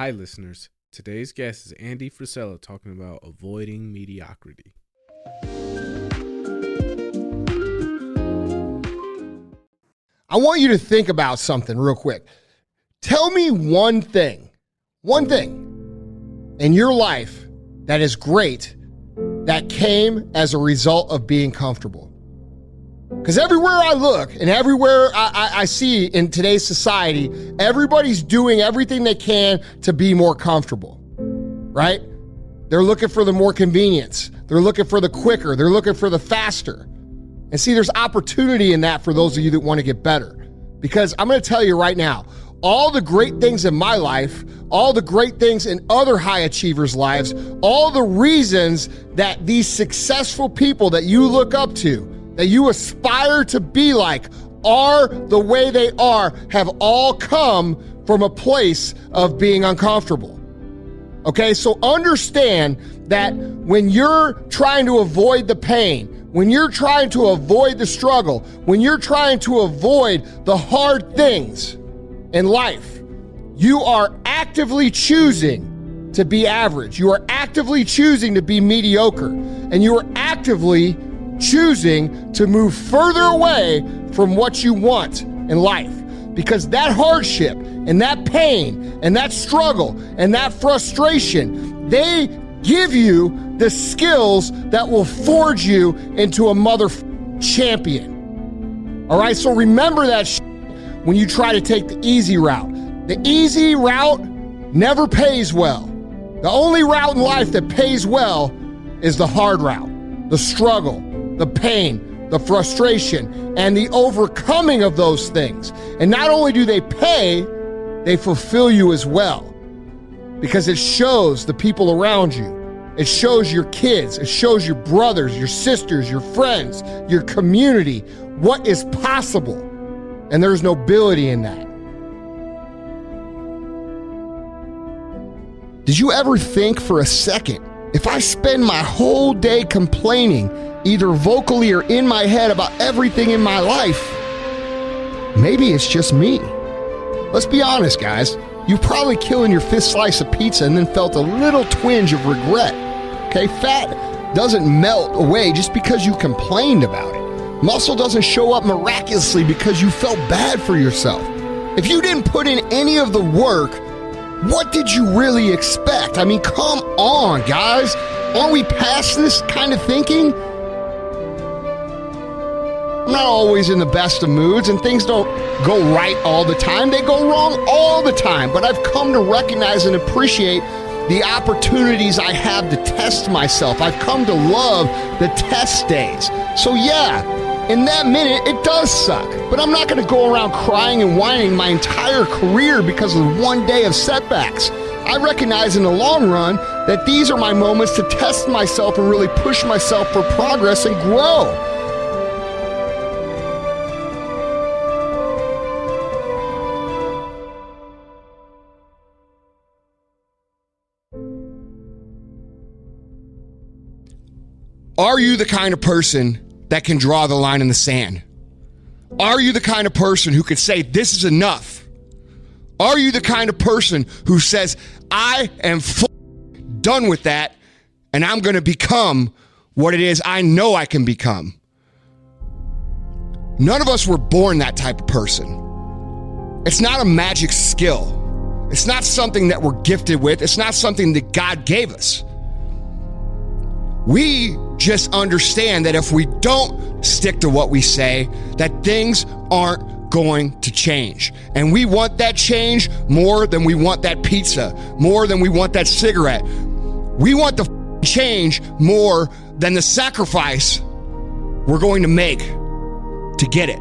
Hi, listeners. Today's guest is Andy Frisella talking about avoiding mediocrity. I want you to think about something real quick. Tell me one thing, one thing in your life that is great that came as a result of being comfortable. Because everywhere I look and everywhere I, I, I, see in today's society, everybody's doing everything they can to be more comfortable, right? They're looking for the more convenience. They're looking for the quicker. They're looking for the faster. And see, there's opportunity in that for those of you that want to get better. Because I'm going to tell you right now, all the great things in my life, all the great things in other high achievers' lives, all the reasons that these successful people that you look up to, that you aspire to be like, are the way they are, have all come from a place of being uncomfortable. Okay, so understand that when you're trying to avoid the pain, when you're trying to avoid the struggle, when you're trying to avoid the hard things in life, you are actively choosing to be average. You are actively choosing to be mediocre. And you are actively choosing to move further away from what you want in life. Because that hardship and that pain and that struggle and that frustration, they give you the skills that will forge you into a mother champion. All right, so remember that when you try to take the easy route. The easy route never pays well. The only route in life that pays well is the hard route, the struggle, the pain, the frustration, and the overcoming of those things. And not only do they pay, they fulfill you as well because it shows the people around you. It shows your kids, it shows your brothers, your sisters, your friends, your community what is possible. And there's nobility in that. Did you ever think for a second if I spend my whole day complaining, either vocally or in my head, about everything in my life, maybe it's just me? Let's be honest, guys. You probably killing your fifth slice of pizza and then felt a little twinge of regret. Okay, fat doesn't melt away just because you complained about it. Muscle doesn't show up miraculously because you felt bad for yourself. If you didn't put in any of the work, what did you really expect? I mean, come on, guys. Aren't we past this kind of thinking? I'm not always in the best of moods, and things don't go right all the time. They go wrong all the time. But I've come to recognize and appreciate the opportunities I have to test myself. I've come to love the test days. So, yeah, in that minute, it does suck. But I'm not going to go around crying and whining my entire career because of one day of setbacks. I recognize in the long run that these are my moments to test myself and really push myself for progress and grow. Are you the kind of person that can draw the line in the sand? Are you the kind of person who could say, This is enough? Are you the kind of person who says, I am f- done with that and I'm going to become what it is I know I can become? None of us were born that type of person. It's not a magic skill. It's not something that we're gifted with. It's not something that God gave us. We just understand that if we don't stick to what we say, that things aren't going to change. And we want that change more than we want that pizza, more than we want that cigarette. We want the change more than the sacrifice we're going to make to get it.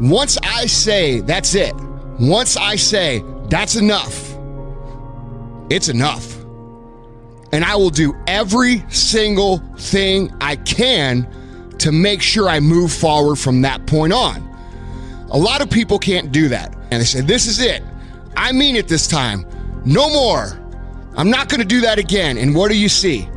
Once I say that's it, once I say that's enough, it's enough. And I will do every single thing I can to make sure I move forward from that point on. A lot of people can't do that. And they say, This is it. I mean it this time. No more. I'm not going to do that again. And what do you see?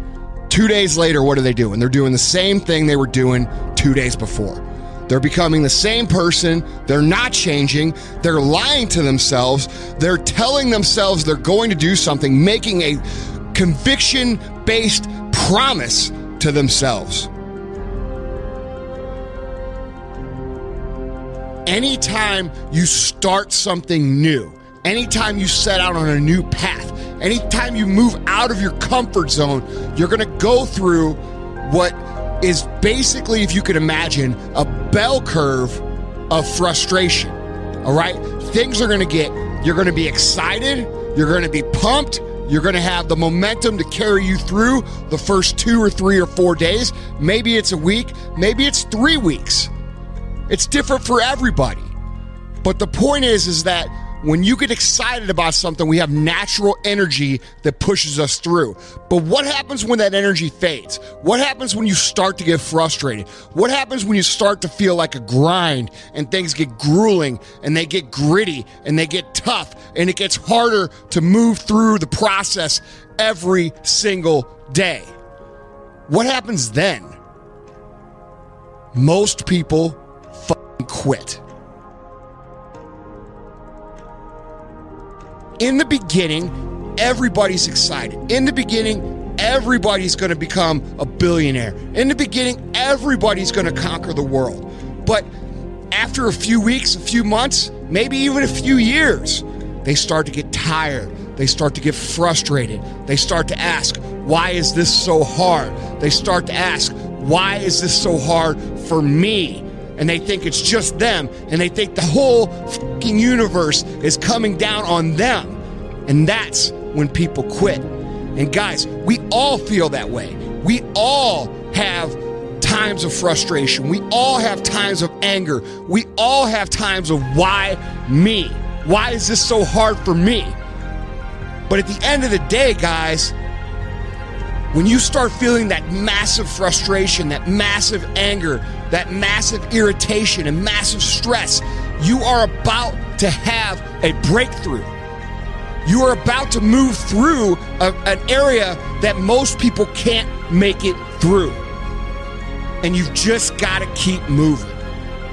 Two days later, what are they doing? They're doing the same thing they were doing two days before. They're becoming the same person. They're not changing. They're lying to themselves. They're telling themselves they're going to do something, making a conviction based promise to themselves. Anytime you start something new, anytime you set out on a new path, anytime you move out of your comfort zone, you're going to go through what is basically, if you could imagine, a bell curve of frustration. All right? Things are going to get, you're going to be excited, you're going to be pumped, you're going to have the momentum to carry you through the first two or three or four days. Maybe it's a week, maybe it's three weeks. It's different for everybody. But the point is, is that when you get excited about something, we have natural energy that pushes us through. But what happens when that energy fades? What happens when you start to get frustrated? What happens when you start to feel like a grind and things get grueling and they get gritty and they get tough and it gets harder to move through the process every single day? What happens then? Most people quit. In the beginning, everybody's excited. In the beginning, everybody's going to become a billionaire. In the beginning, everybody's going to conquer the world. But after a few weeks, a few months, maybe even a few years, they start to get tired. They start to get frustrated. They start to ask, why is this so hard? They start to ask, why is this so hard for me? And they think it's just them and they think the whole fucking universe is coming down on them. And that's when people quit. And guys, we all feel that way. We all have times of frustration. We all have times of anger. We all have times of why me? Why is this so hard for me? But at the end of the day, guys, when you start feeling that massive frustration, that massive anger, that massive irritation and massive stress, you are about to have a breakthrough. You are about to move through a, an area that most people can't make it through. And you've just got to keep moving.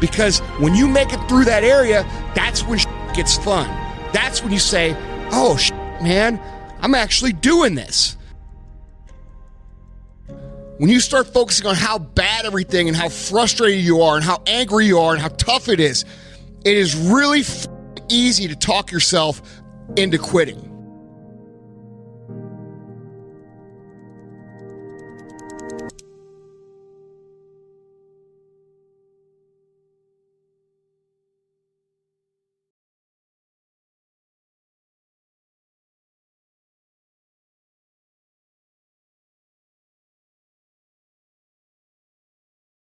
Because when you make it through that area, that's when gets fun. That's when you say, oh, man, I'm actually doing this. When you start focusing on how bad everything and how frustrated you are and how angry you are and how tough it is, it is really f- easy to talk yourself into quitting.